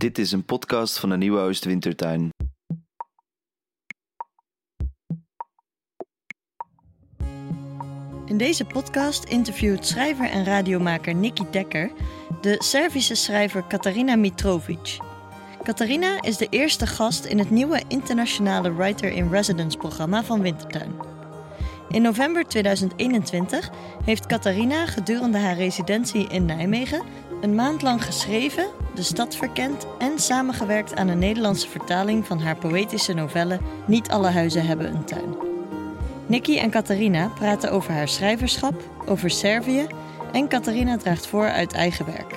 Dit is een podcast van de Nieuwe Oostwintertuin. In deze podcast interviewt schrijver en radiomaker Nicky Dekker de Servische schrijver Katarina Mitrovic. Katarina is de eerste gast in het nieuwe internationale Writer in Residence programma van Wintertuin. In november 2021 heeft Katarina gedurende haar residentie in Nijmegen een maand lang geschreven, de stad verkend en samengewerkt aan een Nederlandse vertaling van haar poëtische novelle Niet alle huizen hebben een tuin. Nikki en Katarina praten over haar schrijverschap, over Servië en Katarina draagt voor uit eigen werk.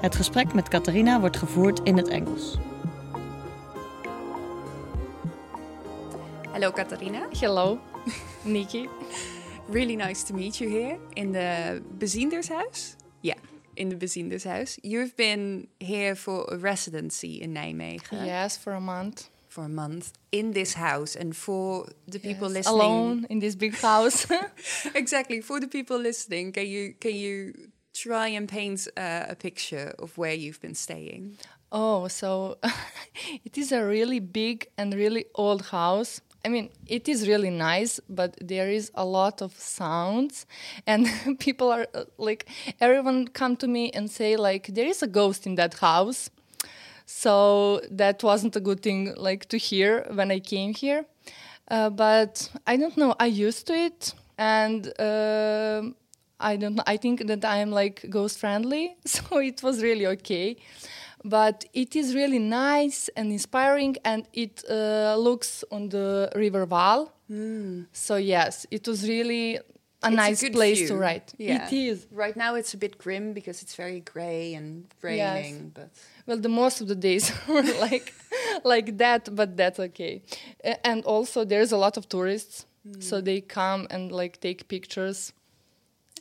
Het gesprek met Katarina wordt gevoerd in het Engels. Hello, Katarina. Hello, Nikki. Really nice to meet you here in the Beziendershuis. In the Besiendershuis. You've been here for a residency in Nijmegen. Yes, for a month. For a month in this house, and for the people Yes, listening, Alone in this big house. exactly for the people listening, can you can you try and paint uh, a picture of where you've been staying? oh, so it is a really big and really old house. I mean, it is really nice, but there is a lot of sounds, and people are uh, like, everyone come to me and say like, there is a ghost in that house. So that wasn't a good thing like to hear when I came here. Uh, but I don't know. I used to it, and um I don't know. I think that I'm like ghost friendly, so it was really okay. But it is really nice and inspiring, and it uh, looks on the river Waal. So yes, it was really a It's nice good place view. to write. Yeah. It is. Right now, it's a bit grim because it's very grey and raining, but. Well, the most of the days were like like that, but that's okay. A- And also, there's a lot of tourists, so they come and like take pictures.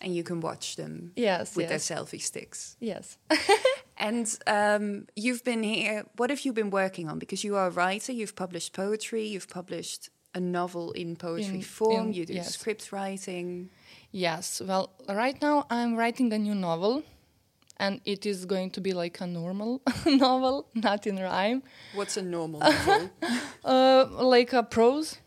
and you can watch them Yes, with their selfie sticks. yes. And um, you've been here. What have you been working on? Because you are a writer. You've published poetry. You've published a novel in poetry In- form. in- you do yes. script writing. Yes. Well, right now I'm writing a new novel, and it is going to be like a normal novel, not in rhyme, What's a normal novel? uh, like a prose.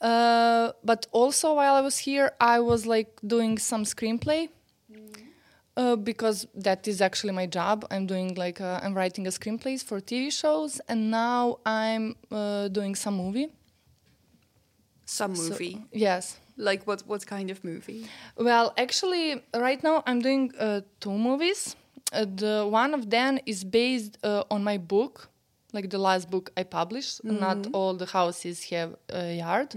Uh, but also while I was here, I was like doing some screenplay. Uh, because that is actually my job. I'm doing like uh, I'm writing a screenplays for TV shows, and now I'm uh, doing some movie. Some So- movie. yes. like what? What kind of movie? Well, actually, right now I'm doing uh, two movies. Uh, the one of them is based uh, on my book, like the last book I published. Not all the houses have a yard.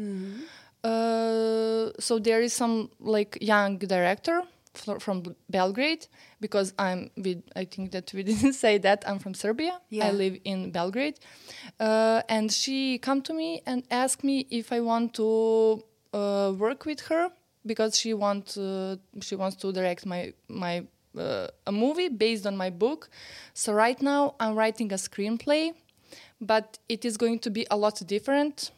Uh, so there is some like young director from Belgrade because I'm with. I think that we didn't say that I'm from Serbia. Yeah. I live in Belgrade, uh, and she come to me and ask me if I want to uh, work with her because she want uh, she wants to direct my my uh, a movie based on my book. So right now I'm writing a screenplay, but it is going to be a lot different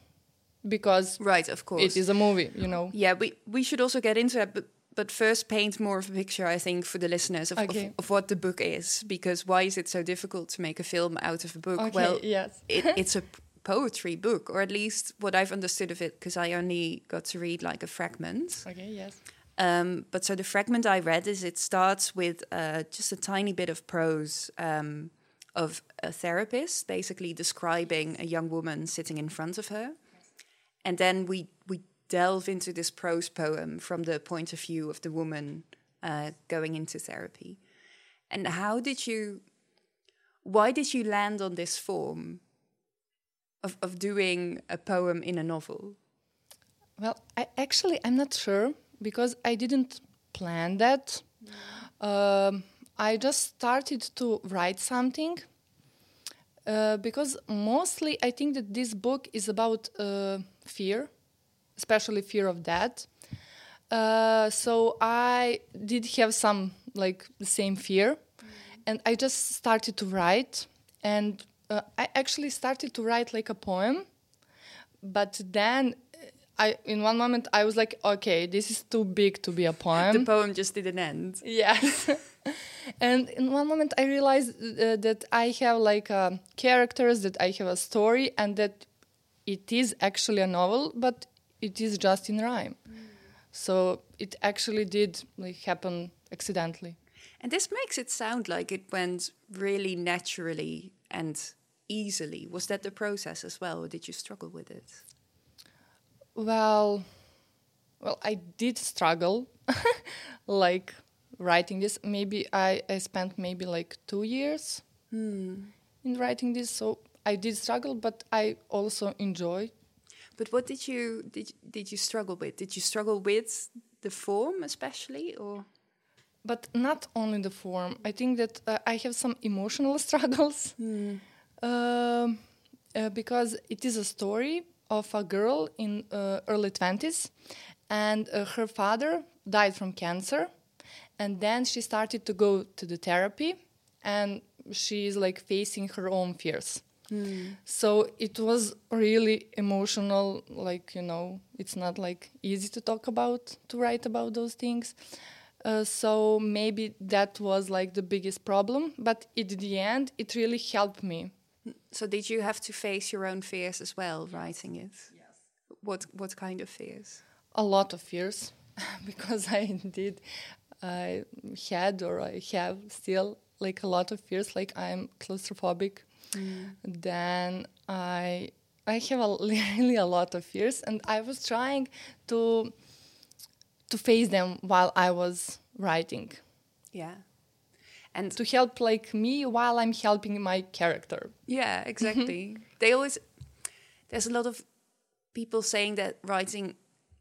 because Right, of course. it is a movie, you know. Yeah, we we should also get into that, but but first paint more of a picture. I think for the listeners of, Okay. of, of what the book is, because why is it so difficult to make a film out of a book? Okay, well, yes. it, it's a poetry book, or at least what I've understood of it, because I only got to read like a fragment. Okay, yes. Um, but so the fragment I read is it starts with uh, just a tiny bit of prose um, of a therapist basically describing a young woman sitting in front of her, and then we we delve into this prose poem from the point of view of the woman uh, going into therapy. And how did you? Why did you land on this form of of doing a poem in a novel? Well, I actually I'm not sure because I didn't plan that. Um, I just started to write something uh, because mostly I think that this book is about uh, fear, especially fear of death. Uh, so I did have some like the same fear, and I just started to write, and uh, I actually started to write like a poem, but then uh, I in one moment I was like, okay, this is too big to be a poem. The poem just didn't end. Yes. and in one moment I realized uh, that I have like uh, characters, that I have a story, and that it is actually a novel, but it is just in rhyme. So it actually did like happen accidentally. And this makes it sound like it went really naturally and easily. Was that the process as well, or did you struggle with it? Well, well, I did struggle, like writing this. Maybe I, I spent maybe like two years hmm. in writing this, so I did struggle, but I also enjoy. But what did you did did you struggle with? Did you struggle with the form especially, or But not only the form. I think that uh, I have some emotional struggles Um, uh, because it is a story of a girl in uh, early twenties, and uh, her father died from cancer, and then she started to go to the therapy, and she is like facing her own fears. So it was really emotional. Like you know, it's not like easy to talk about to write about those things. Uh, so maybe that was like the biggest problem. But at the end, it really helped me. so? Did you have to face your own fears as well writing it? Yes. What what kind of fears? A lot of fears because I did, I had or I have still like a lot of fears. Like I'm claustrophobic. Mm. Then I I have a, really a lot of fears, and I was trying to to face them while I was writing. Yeah. And to help like me while I'm helping my character. Yeah, exactly. they always there's a lot of people saying that writing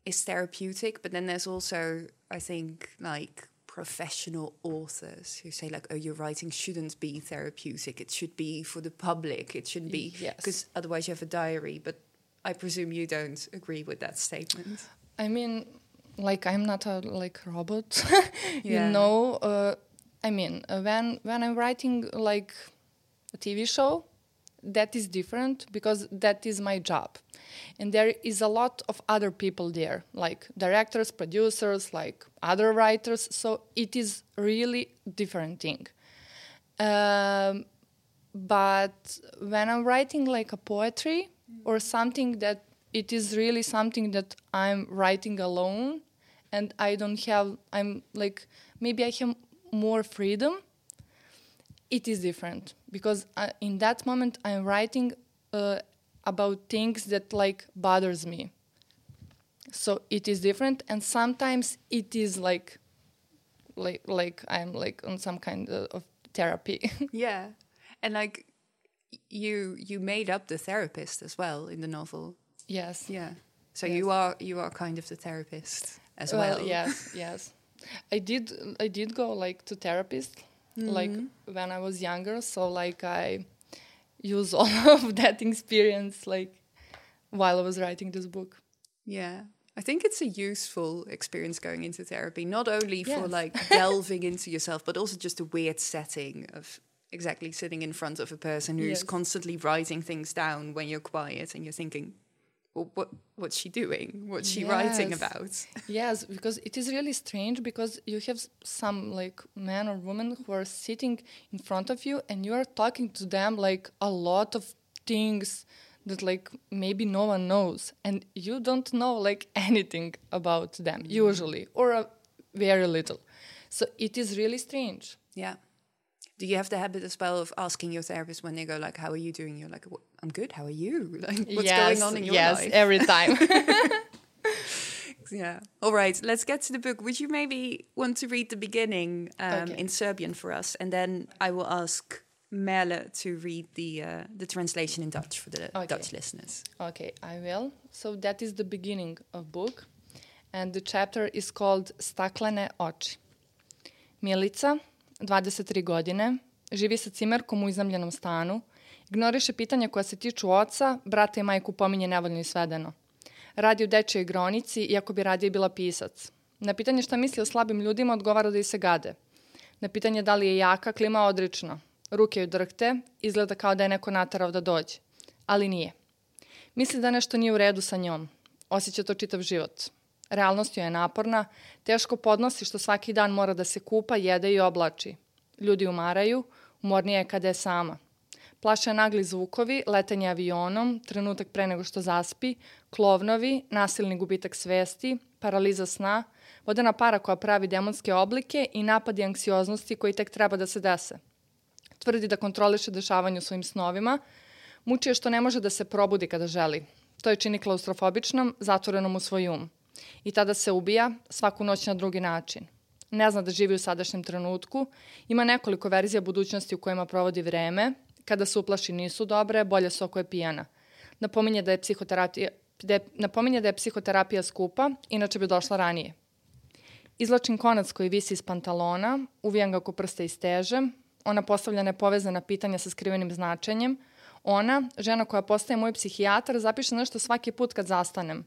is therapeutic, but then there's also I think like professional authors who say like oh your writing shouldn't be therapeutic it should be for the public it shouldn't be Yes. because otherwise you have a diary but i presume you don't agree with that statement I mean, like I'm not a like robot, Yeah. you know. Uh, I mean, uh, when when I'm writing like a TV show, that is different because that is my job, and there is a lot of other people there, like directors, producers, like other writers. So it is really different thing. Um, but when I'm writing like a poetry or something that it is really something that I'm writing alone and I don't have I'm like maybe I have more freedom it is different because I, in that moment I'm writing uh, about things that like bothers me. So it is different and sometimes it is like like like I'm like on some kind of, therapy. Yeah. And like you you made up the therapist as well in the novel. Yes. Yeah. So you are you are kind of the therapist as well, well. yes yes. I did i did go like to therapist like mm-hmm. when i was younger. So like i use all of that experience like while i was writing this book Yeah. I think it's a useful experience going into therapy, not only for like delving into yourself, but also just a weird setting of exactly sitting in front of a person who's Yes. constantly writing things down when you're quiet and you're thinking, well, what what's she doing? What's she writing about? yes because it is really strange because you have some like man or woman who are sitting in front of you and you are talking to them like a lot of things that like maybe no one knows and you don't know like anything about them usually or uh, very little so it is really strange Yeah. Do you have the habit as well of asking your therapist when they go like, "How are you doing?" You're like, "I'm good. How are you? Like, what's going on in your yes life?" Yes, every time Yeah. All right. Let's get to the book. Would you maybe want to read the beginning um, Okay. in Serbian for us, and then I will ask Merle to read the uh, the translation in Dutch for the Okay. Dutch listeners. Okay, I will. So that is the beginning of book, and the chapter is called Staklene oči. Milica, 23 godine, živi sa cimerkom u izamljenom stanu, ignoriše pitanja koja se tiču oca, brata i majku pominje nevoljno i svedeno. Radi u dečjoj igronici, iako bi radije bila pisac. Na pitanje šta misli o slabim ljudima odgovara da i se gade. Na pitanje da li je jaka, klima odrično. Ruke joj drhte, izgleda kao da je neko natarao da dođe. Ali nije. Misli da nešto nije u redu sa njom. Osjeća to čitav život. Realnost joj je naporna, teško podnosi što svaki dan mora da se kupa, jede i oblači. Ljudi umaraju, umornija je kada je sama. Plaše nagli zvukovi, letenje avionom, trenutak pre nego što zaspi, klovnovi, nasilni gubitak svesti, paraliza sna, vodena para koja pravi demonske oblike i napadi anksioznosti koji tek treba da se dese. Tvrdi da kontroliše dešavanje u svojim snovima, muči je što ne može da se probudi kada želi. To je čini klaustrofobičnom, zatvorenom u svoj um. I tada se ubija, svaku noć na drugi način. Ne zna da živi u sadašnjem trenutku, ima nekoliko verzija budućnosti u kojima provodi vreme, kada se uplaši nisu dobre, bolje su ako je pijana. Napominje da je psihoterapija, da je, napominje da je psihoterapija skupa, inače bi došla ranije. Izlačim konac koji visi iz pantalona, uvijam ga oko prsta iz teže, ona postavlja nepovezana pitanja sa skrivenim značenjem, ona, žena koja postaje moj psihijatar, zapiše nešto svaki put kad zastanem.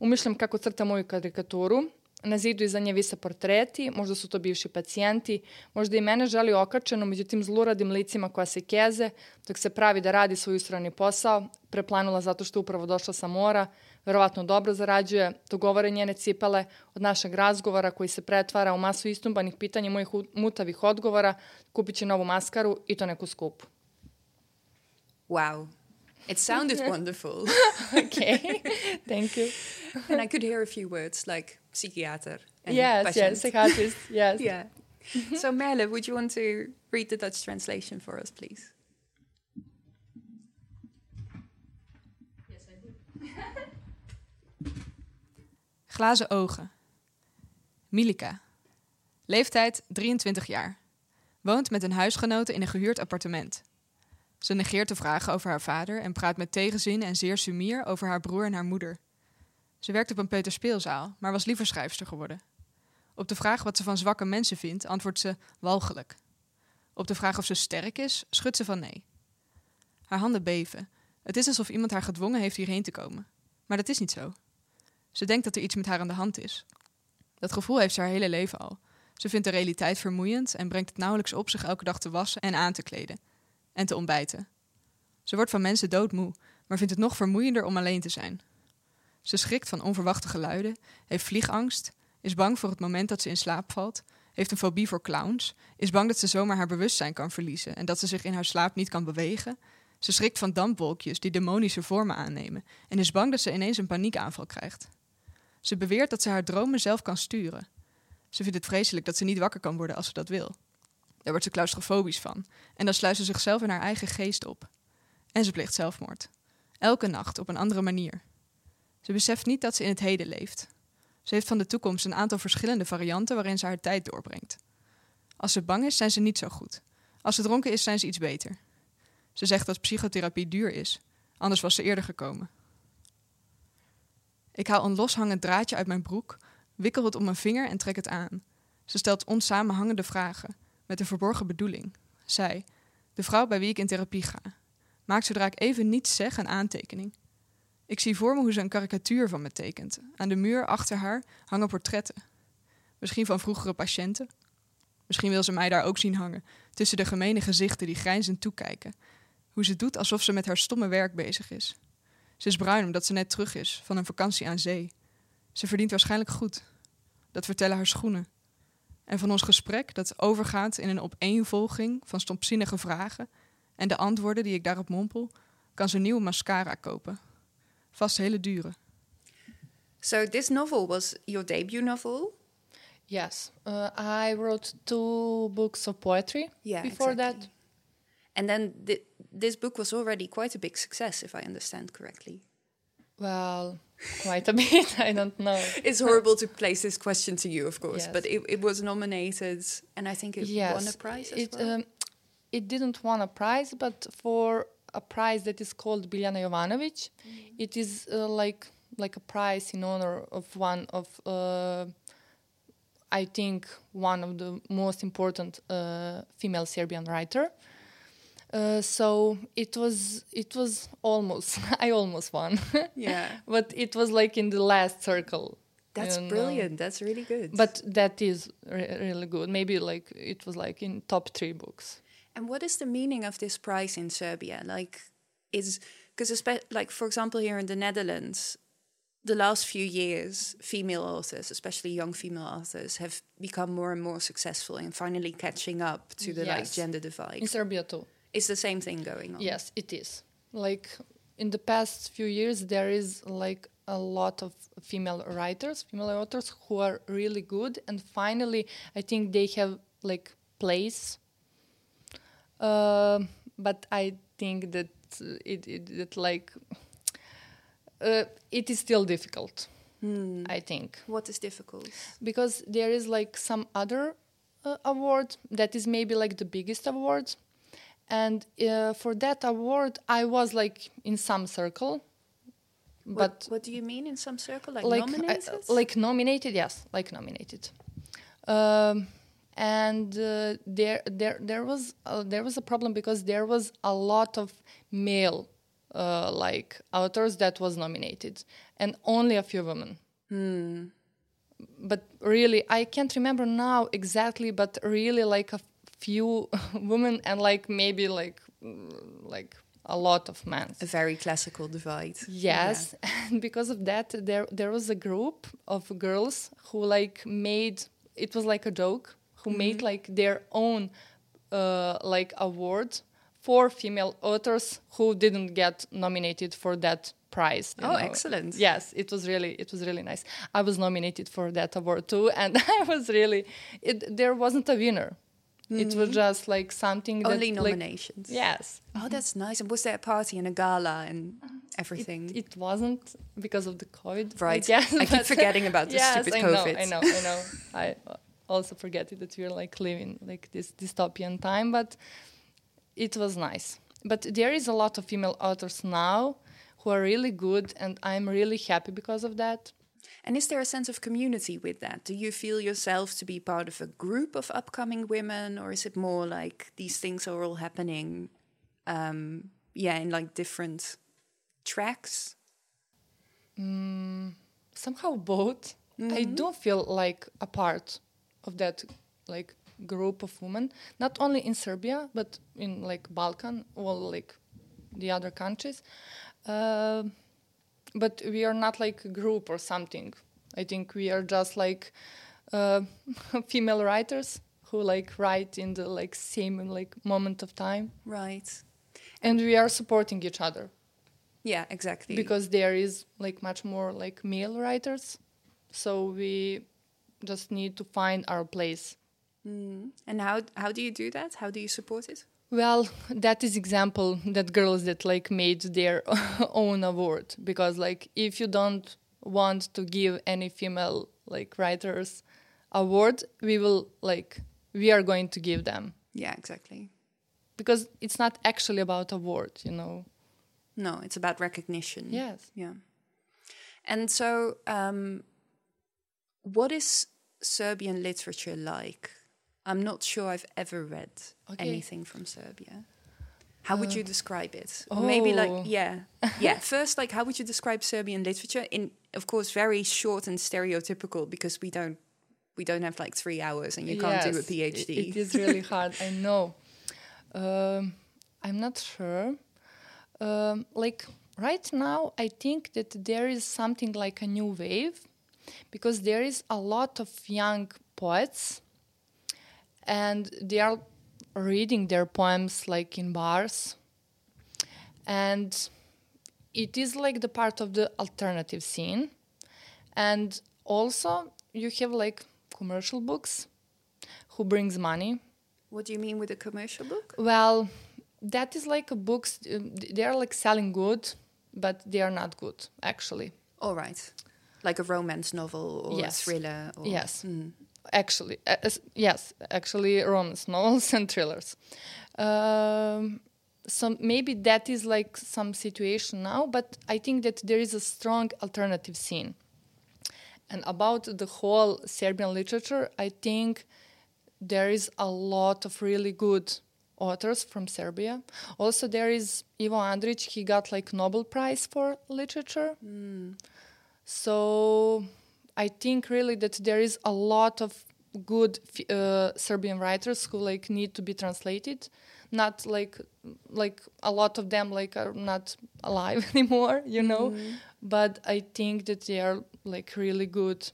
Umišljam kako crta moju karikaturu, na zidu iza nje vise portreti, možda su to bivši pacijenti, možda i mene želi okačeno među tim zluradim licima koja se keze, dok se pravi da radi svoj ustrani posao, preplanula zato što upravo došla sa mora, verovatno dobro zarađuje, dogovore njene cipele od našeg razgovora koji se pretvara u masu istumbanih pitanja mojih mutavih odgovora, kupit će novu maskaru i to neku skupu. Wow. It sounded wonderful. okay, thank you. and I could hear a few words like psychiater. And yes, patient. yes, psychiatrist, yes. yeah. so Merle, would you want to read the Dutch translation for us, please? Yes, I do. Glazen ogen. Milika. Leeftijd 23 jaar. Woont met een huisgenote in een gehuurd appartement. Ze negeert de vragen over haar vader en praat met tegenzin en zeer sumier over haar broer en haar moeder. Ze werkt op een peuterspeelzaal, maar was liever schrijfster geworden. Op de vraag wat ze van zwakke mensen vindt, antwoordt ze walgelijk. Op de vraag of ze sterk is, schudt ze van nee. Haar handen beven. Het is alsof iemand haar gedwongen heeft hierheen te komen. Maar dat is niet zo. Ze denkt dat er iets met haar aan de hand is. Dat gevoel heeft ze haar hele leven al. Ze vindt de realiteit vermoeiend en brengt het nauwelijks op zich elke dag te wassen en aan te kleden en te ontbijten. Ze wordt van mensen doodmoe, maar vindt het nog vermoeiender om alleen te zijn. Ze schrikt van onverwachte geluiden, heeft vliegangst, is bang voor het moment dat ze in slaap valt, heeft een fobie voor clowns, is bang dat ze zomaar haar bewustzijn kan verliezen en dat ze zich in haar slaap niet kan bewegen. Ze schrikt van dampwolkjes die demonische vormen aannemen en is bang dat ze ineens een paniekaanval krijgt. Ze beweert dat ze haar dromen zelf kan sturen. Ze vindt het vreselijk dat ze niet wakker kan worden als ze dat wil. Daar wordt ze claustrofobisch van. En dan sluit ze zichzelf in haar eigen geest op. En ze pleegt zelfmoord. Elke nacht op een andere manier. Ze beseft niet dat ze in het heden leeft. Ze heeft van de toekomst een aantal verschillende varianten waarin ze haar tijd doorbrengt. Als ze bang is, zijn ze niet zo goed. Als ze dronken is, zijn ze iets beter. Ze zegt dat psychotherapie duur is, anders was ze eerder gekomen. Ik haal een loshangend draadje uit mijn broek, wikkel het om mijn vinger en trek het aan. Ze stelt onsamenhangende vragen met een verborgen bedoeling. Zij, de vrouw bij wie ik in therapie ga, maakt zodra ik even niets zeg een aantekening. Ik zie voor me hoe ze een karikatuur van me tekent. Aan de muur achter haar hangen portretten. Misschien van vroegere patiënten. Misschien wil ze mij daar ook zien hangen, tussen de gemene gezichten die grijnzend toekijken. Hoe ze doet alsof ze met haar stomme werk bezig is. Ze is bruin omdat ze net terug is van een vakantie aan zee. Ze verdient waarschijnlijk goed. Dat vertellen haar schoenen. En van ons gesprek, dat overgaat in een opeenvolging van stomzinnige vragen en de antwoorden die ik daarop mompel, kan ze nieuwe mascara kopen. Vast hele dure. So this novel was your debut novel? Yes, uh, I wrote two books of poetry Yeah, before exactly. that. And then thi- this book was already quite a big success, if I understand correctly. Well, quite a bit. I don't know. It's horrible to place this question to you, of course, Yes. but it, it was nominated, and I think it yes, won a prize as it well. um, it didn't won a prize, but for a prize that is called Biljana Jovanovic, Mm-hmm. it is uh, like like a prize in honor of one of uh, I think one of the most important uh, female Serbian writer. Uh, so it was it was almost I almost won, yeah, but it was like in the last circle. that's brilliant. That's really good. But that is re- really good. Maybe like it was like in top three books. and what is the meaning of this prize in Serbia? Like, is because like for example here in the Netherlands, the last few years, female authors, especially young female authors, have become more and more successful in finally catching up to the like gender divide. In Serbia too. Is the same thing going on? Yes, it is. Like in the past few years, there is like a lot of female writers, female authors who are really good, and finally, I think they have like place. Um but I think that uh, it, it that like uh, it is still difficult. I think What is difficult? because there is like some other uh, award that is maybe like the biggest award and uh, for that award i was like in some circle What, but what do you mean in some circle? Like, like uh, nominated? like nominated yes like nominated um, and uh, there there there was uh, there was a problem because there was a lot of male uh, like authors that was nominated and only a few women but really i can't remember now exactly but really like a few women and like maybe like mm, like a lot of men a very classical divide. Yes, and because of that, there there was a group of girls who like made it was like a joke who made like their own uh, like award for female authors who didn't get nominated for that prize. Oh, know. excellent. Yes, it was really it was really nice. I was nominated for that award too, and I was really it. There wasn't a winner. It was just like something that, Only like- nominations. yes, Oh, that's nice. And was there a party and a gala and everything? It, it wasn't because of the COVID. Right. Yes, I keep forgetting about the yes, stupid I know, COVID. I know, I know. I uh, also forget it that we're like living like this dystopian time, but it was nice. But there is a lot of female authors now who are really good, and I'm really happy because of that. And is there a sense of community with that? Do you feel yourself to be part of a group of upcoming women, or is it more like these things are all happening, um, yeah, in like different tracks? somehow both. I do feel like a part of that like group of women, not only in Serbia but in like Balkan or like the other countries. Uh, but we are not like a group or something. I think we are just like uh, female writers who like write in the like same like moment of time, Right. and we are supporting each other Yeah, exactly. because there is like much more like male writers so we just need to find our place and how how do you do that? How do you support it? Well that is example that girls that like made their own award because like if you don't want to give any female like writers award we will like we are going to give them Yeah, exactly. because it's not actually about award you know No, it's about recognition. yes Yeah. And so, um, what is Serbian literature like? I'm not sure I've ever read Okay. anything from Serbia. How would you describe it? Or maybe like, oh. yeah, yeah. First, like, how would you describe Serbian literature? In, of course, very short and stereotypical because we don't, we don't have like three hours and you can't do a PhD. It, it is really hard. I know. Um, I'm not sure. Um, like right now, I think that there is something like a new wave, because there is a lot of young poets, and they are reading their poems like in bars, and it is like the part of the alternative scene and also you have like commercial books who brings money what do you mean with a commercial book? well that is like a books um, they are like selling good but they are not good actually All right, like a romance novel or Yes. a thriller. Or, yes Mm. Actually uh, yes actually romance novels and thrillers. Um, so maybe that is like some situation now but i think that there is a strong alternative scene. And about the whole serbian literature i think there is a lot of really good authors from serbia. Also there is ivo andrić he got like nobel prize for literature. So I think really that there is a lot of good uh, Serbian writers who like need to be translated. not like like a lot of them like are not alive anymore you know? But i think that they are like really good.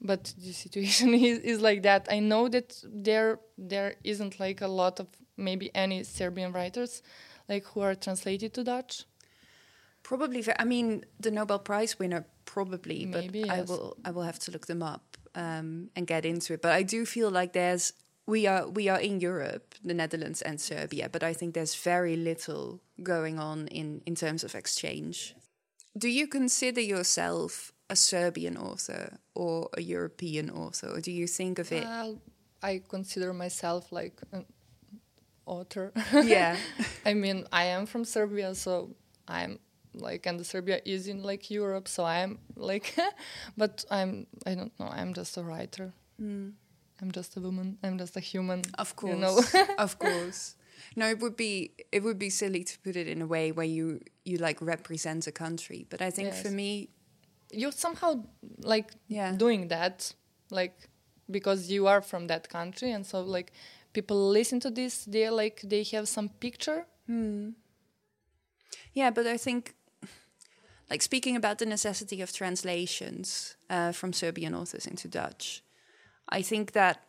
But the situation is, is like that. I know that there there isn't like a lot of maybe any serbian writers like who are translated to dutch Probably. I mean, the Nobel Prize winner probably, but Maybe, I will. I will have to look them up um, and get into it. But I do feel like there's we are we are in Europe, the Netherlands and Serbia, but I think there's very little going on in in terms of exchange. Do you consider yourself a Serbian author or a European author, or do you think of it? well i consider myself like an author yeah, I mean, I am from Serbia, so I'm like, and Serbia is in like Europe, so I'm like, but I'm, I don't know, I'm just a writer. Hmm. I'm just a woman. I'm just a human. Of course, You know? of course. No, it would be it would be silly to put it in a way where you you like represent a country. But I think for me, You're somehow like Yeah. doing that, like, because you are from that country, and so like people listen to this, they like, they have some picture. Hmm. yeah. But I think, like speaking about the necessity of translations uh, from Serbian authors into Dutch, I think that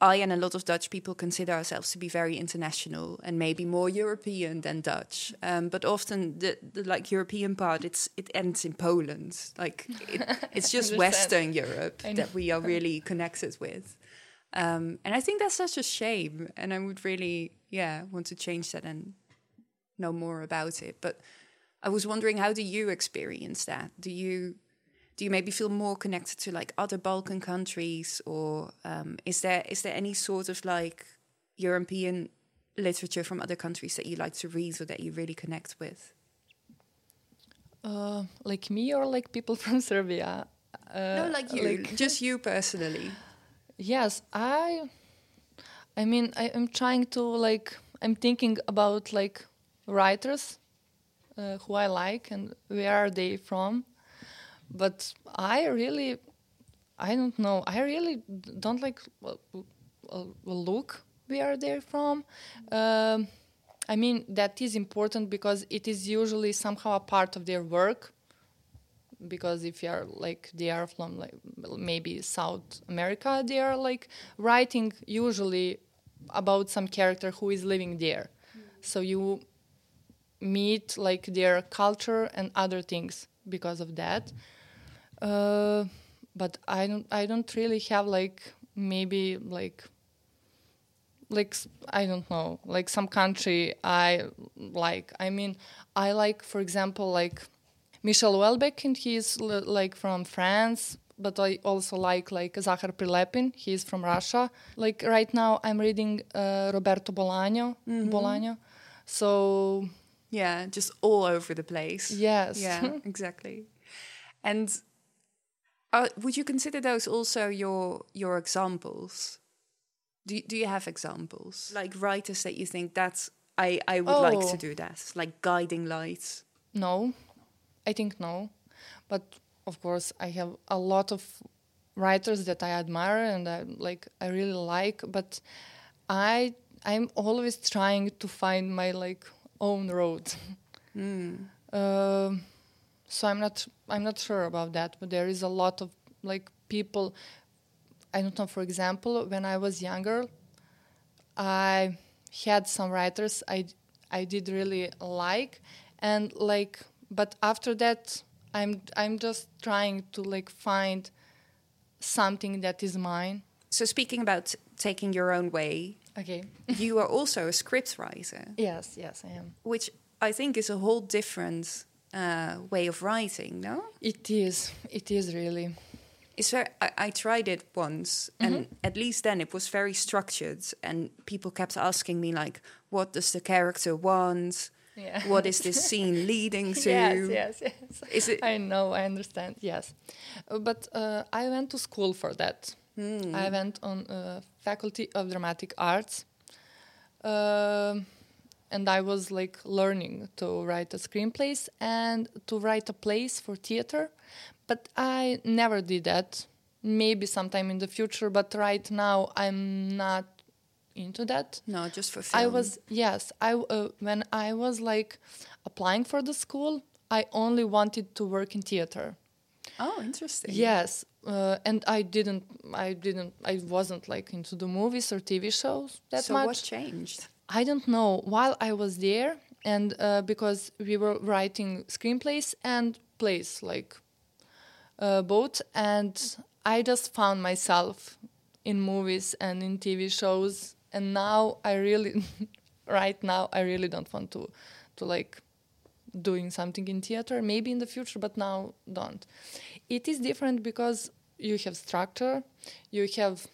I and a lot of Dutch people consider ourselves to be very international and maybe more European than Dutch. Um, but often the, the like European part, it's it ends in Poland. Like it, it's just Western Europe that we are really connected with. Um, and I think that's such a shame. And I would really, yeah, want to change that and know more about it. But I was wondering, how do you experience that? Do you do you maybe feel more connected to like other Balkan countries, or um, is there is there any sort of like European literature from other countries that you like to read or that you really connect with? Uh, like me or like people from Serbia? Uh, no, like you, just you personally. Yes, I. I mean, I am trying to like. I'm thinking about like writers uh, who I like and where are they from, but I really, I don't know. I really don't like uh, uh, look where they're from. Um, I mean, that is important because it is usually somehow a part of their work because if you are like they are from like maybe South America, they are like writing usually about some character who is living there. So you meet like their culture and other things because of that. Uh, but I don't I don't really have like maybe like like I don't know like some country I like. I mean I like for example like Michel Houellebecq and he's l- like from France. But I also like like Zakhar Prilepin. He's from Russia. Like right now, I'm reading uh, Roberto Bolaño. Bolaño. So Yeah, just all over the place. yes, Yeah, exactly. And uh, would you consider those also your your examples? Do you, do you have examples like writers that you think that's I I would like to Oh. do that like guiding lights? No, I think no. But of course, I have a lot of writers that I admire and I like. I really like, but I I'm always trying to find my like own road. Um, so I'm not I'm not sure about that, but there is a lot of like people. I don't know. For example, when I was younger, I had some writers I I did really like, and like, but after that, I'm I'm just trying to like find something that is mine. So speaking about taking your own way, Okay. you are also a script writer, yes, yes, I am. which I think is a whole different uh, way of writing. No, It is. It is really. it's very. I, I tried it once, and at least then it was very structured, and people kept asking me like, "What does the character want? Yeah. What is this scene leading to?" Yes, yes, yes. Is it? I know, I understand. Yes, Uh, but uh, I went to school for that. I went on uh, Faculty of Dramatic Arts, um, and I was like learning to write a screenplays and to write a plays for theater. But I never did that. Maybe sometime in the future, but right now I'm not into that. No, just for film. I was yes. I uh, when I was like applying for the school, I only wanted to work in theater. Oh, interesting. Yes, uh, and I didn't. I didn't. I wasn't like into the movies or TV shows that so much. what changed? I don't know. While I was there, and uh, because we were writing screenplays and plays, like uh, both, and I just found myself in movies and in TV shows, and now I really, right now, I really don't want to, to like doing something in theater maybe in the future but now don't. It is different because you have structure you have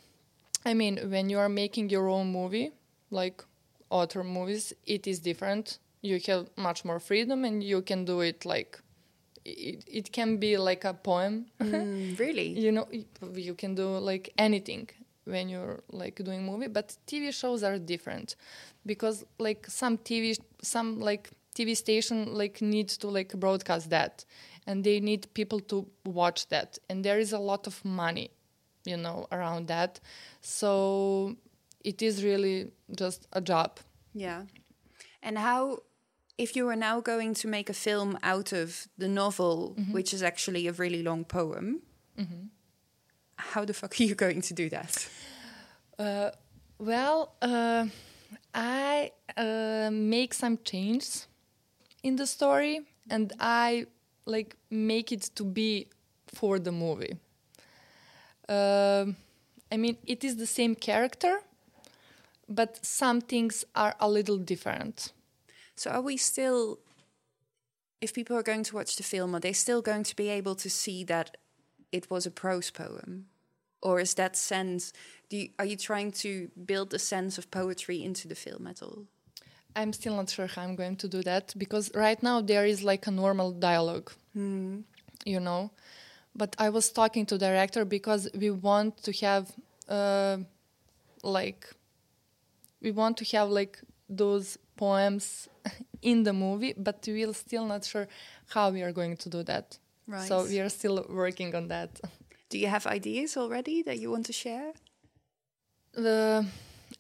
i mean when you are making your own movie like other movies it is different. You have much more freedom and you can do it like it, it can be like a poem. Mm, really? you know you can do like anything when you're like doing movie but tv shows are different because like some tv some like tv station like needs to like broadcast that. And they need people to watch that. And there is a lot of money you know around that. So it is really just a job. Yeah. And how, if you are now going to make a film out of the novel, which is actually a really long poem, how the fuck are you going to do that? Uh, well, uh, I uh, make some changes in the story, and I like make it to be for the movie. Um I mean, it is the same character, but some things are a little different. So are we still, if people are going to watch the film, are they still going to be able to see that it was a prose poem? Or is that sense, do you, are you trying to build a sense of poetry into the film at all? I'm still not sure how I'm going to do that because right now there is like a normal dialogue, you know. But I was talking to director because we want to have uh, like we want to have like those poems in the movie, but we're still not sure how we are going to do that. Right. So we are still working on that. Do you have ideas already that you want to share? The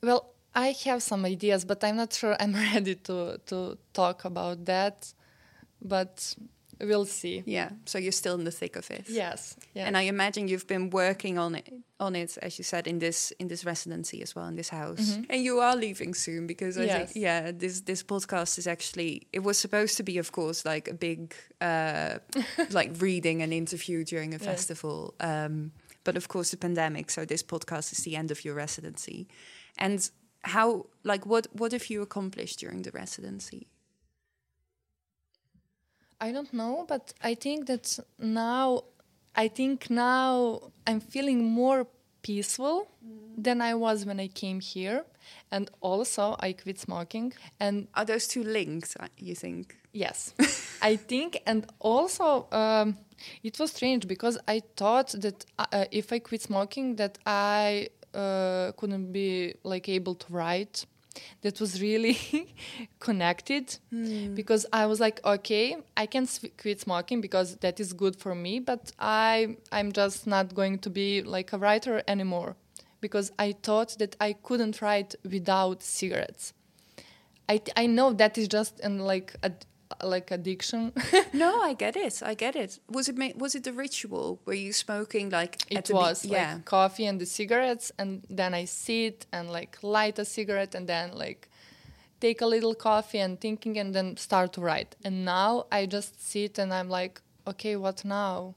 well, I have some ideas, but I'm not sure I'm ready to to talk about that. But we'll see. Yeah, so you're still in the thick of it. Yes. Yeah. And I imagine you've been working on it, on it, as you said, in this in this residency as well, in this house. And you are leaving soon because I Yes. think, yeah, this this podcast is actually it was supposed to be, of course, like a big uh, like reading and interview during a Yes. festival. Um, but of course, the pandemic. So this podcast is the end of your residency. And how, like, what what have you accomplished during the residency? I don't know, but I think that now, I think now I'm feeling more peaceful than I was when I came here, and also I quit smoking. And Are those two linked? uh, You think? yes, I think, and also um, it was strange because I thought that uh, if I quit smoking, that I uh, couldn't be like able to write. That was really connected because I was like, okay, I can quit smoking because that is good for me, but I I'm just not going to be like a writer anymore because I thought that I couldn't write without cigarettes. I I know that is just an like a Uh, like addiction. No, I get it. I get it. Was it was it the ritual? Were you smoking like at it was yeah. coffee and the cigarettes and then i sit and like light a cigarette and then like take a little coffee and thinking and then start to write and now i just sit and i'm like okay what now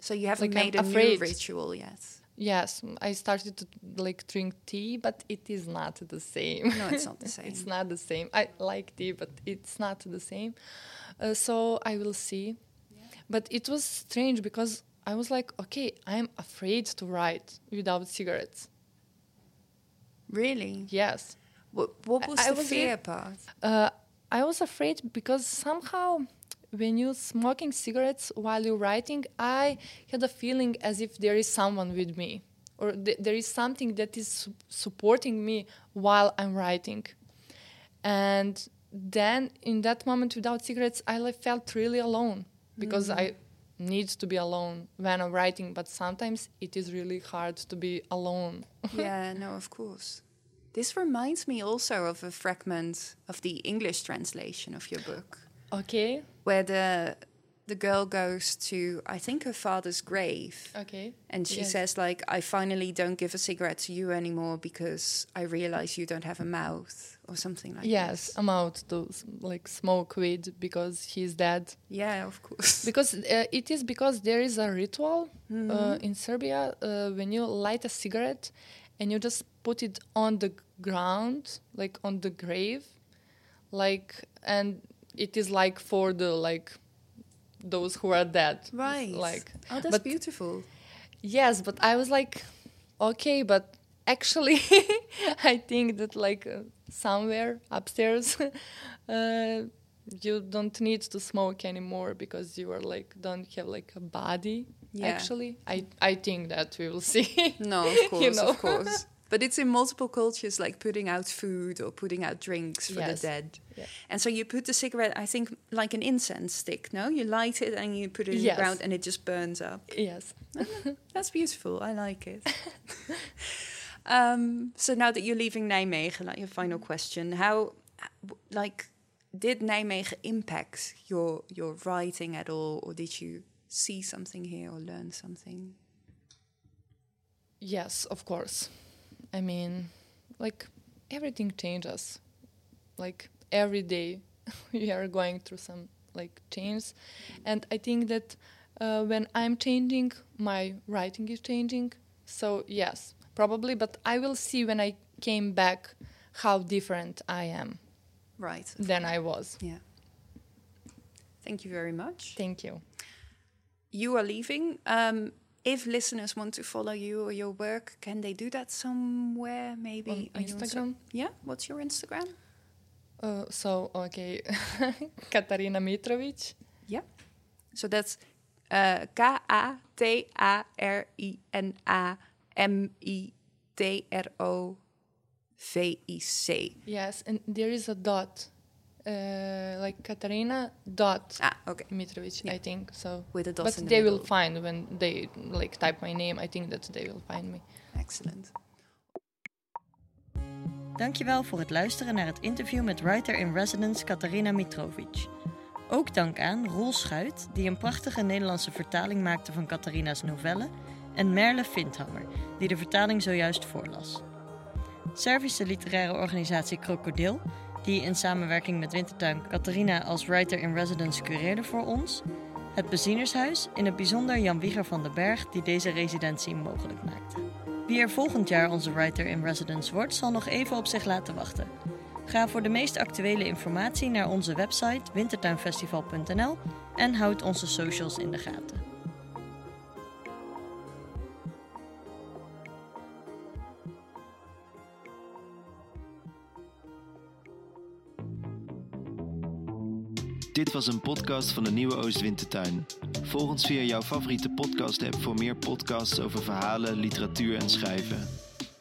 so you haven't like I'm made a afraid. new ritual yet. Yes i started to like drink tea but it is not the same. No, it's not the same. it's not the same. I like tea but it's not the same. Uh, so i will see. But it was strange because i was like okay i'm afraid to write without cigarettes. Really? yes. What, what was I the was fear part? uh, i was afraid because somehow when you're smoking cigarettes while you're writing i had a feeling as if there is someone with me or th- there is something that is su- supporting me while i'm writing. And then in that moment without cigarettes i like, felt really alone because mm. i need to be alone when i'm writing but sometimes it is really hard to be alone. Yeah, no, of course. This reminds me also of a fragment of the English translation of your book, Okay. where the the girl goes to I think her father's grave. Okay. And she Yes. says, like, I finally don't give a cigarette to you anymore because I realize you don't have a mouth or something like yes, this. I'm out to like smoke weed because he's dead. Yeah, of course. Because uh, it is because there is a ritual Mm-hmm. uh, in Serbia uh, when you light a cigarette and you just put it on the ground, like on the grave, like, and it is like for the like those who are dead, right. Like, oh, that's but- beautiful. Yes, but I was like, okay, but actually, I think that like uh, somewhere upstairs, uh, you don't need to smoke anymore because you are like don't have like a body. Yeah. Actually, I I think that we will see. No, of course, know. of course. But it's in multiple cultures, like putting out food or putting out drinks for Yes. the dead. Yeah. And so you put the cigarette, I think, like an incense stick. No, you light it and you put it in Yes. the ground, and it just burns up. yes. That's beautiful. I like it. um, so now that you're leaving Nijmegen, like your final question, how, like, did Nijmegen impact your your writing at all, or did you see something here or learn something? Yes, of course. I mean, like everything changes. Like every day, we are going through some like change, and I think that uh, when I'm changing, my writing is changing. So yes, probably, but I will see when I came back how different I am Right. than I was. Yeah. Thank you very much. Thank you. You are leaving. Um, if listeners want to follow you or your work, can they do that somewhere? Maybe On Are you so- Instagram. yeah. What's your Instagram? Uh, so okay, Katarina Mitrovic. Yeah. So that's uh, K A T A R I N A M I T R O V I C. Yes, and there is a dot, uh, like Katarina dot Ah, okay. Mitrovic, Yeah. I think so. With a dot but in the they will find when they like type my name. I think that they will find me. Excellent. Dankjewel voor het luisteren naar het interview met writer-in-residence Katarina Mitrovic. Ook dank aan Roel Schuit, die een prachtige Nederlandse vertaling maakte van Katarina's novelle, en Merle Vindhammer, die de vertaling zojuist voorlas. Servische literaire organisatie Krokodil, die in samenwerking met Wintertuin Katarina als writer-in-residence cureerde voor ons. Het Bezienershuis, in het bijzonder Jan Wieger van den Berg, die deze residentie mogelijk maakte. Wie er volgend jaar onze writer in residence wordt, zal nog even op zich laten wachten. Ga voor de meest actuele informatie naar onze website wintertuinfestival.nl en houd onze socials in de gaten. Dit was een podcast van de Nieuwe Oostwintertuin. Volg ons via jouw favoriete podcast-app voor meer podcasts over verhalen, literatuur en schrijven.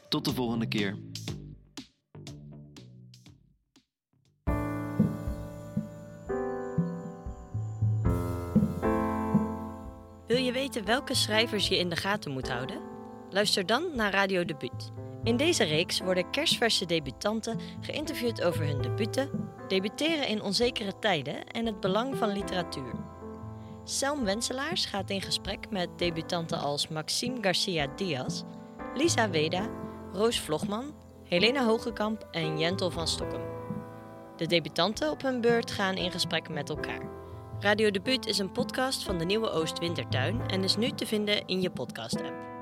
Tot de volgende keer. Wil je weten welke schrijvers je in de gaten moet houden? Luister dan naar Radio Debuut. In deze reeks worden kerstverse debutanten geïnterviewd over hun debuten, debuteren in onzekere tijden en het belang van literatuur. Selm Wenselaars gaat in gesprek met debutanten als Maxime Garcia Diaz, Lisa Weda, Roos Vlogman, Helena Hogekamp en Jentel van Stokkem. De debutanten op hun beurt gaan in gesprek met elkaar. Radio Debuut is een podcast van de Nieuwe Oost-Wintertuin en is nu te vinden in je podcast-app.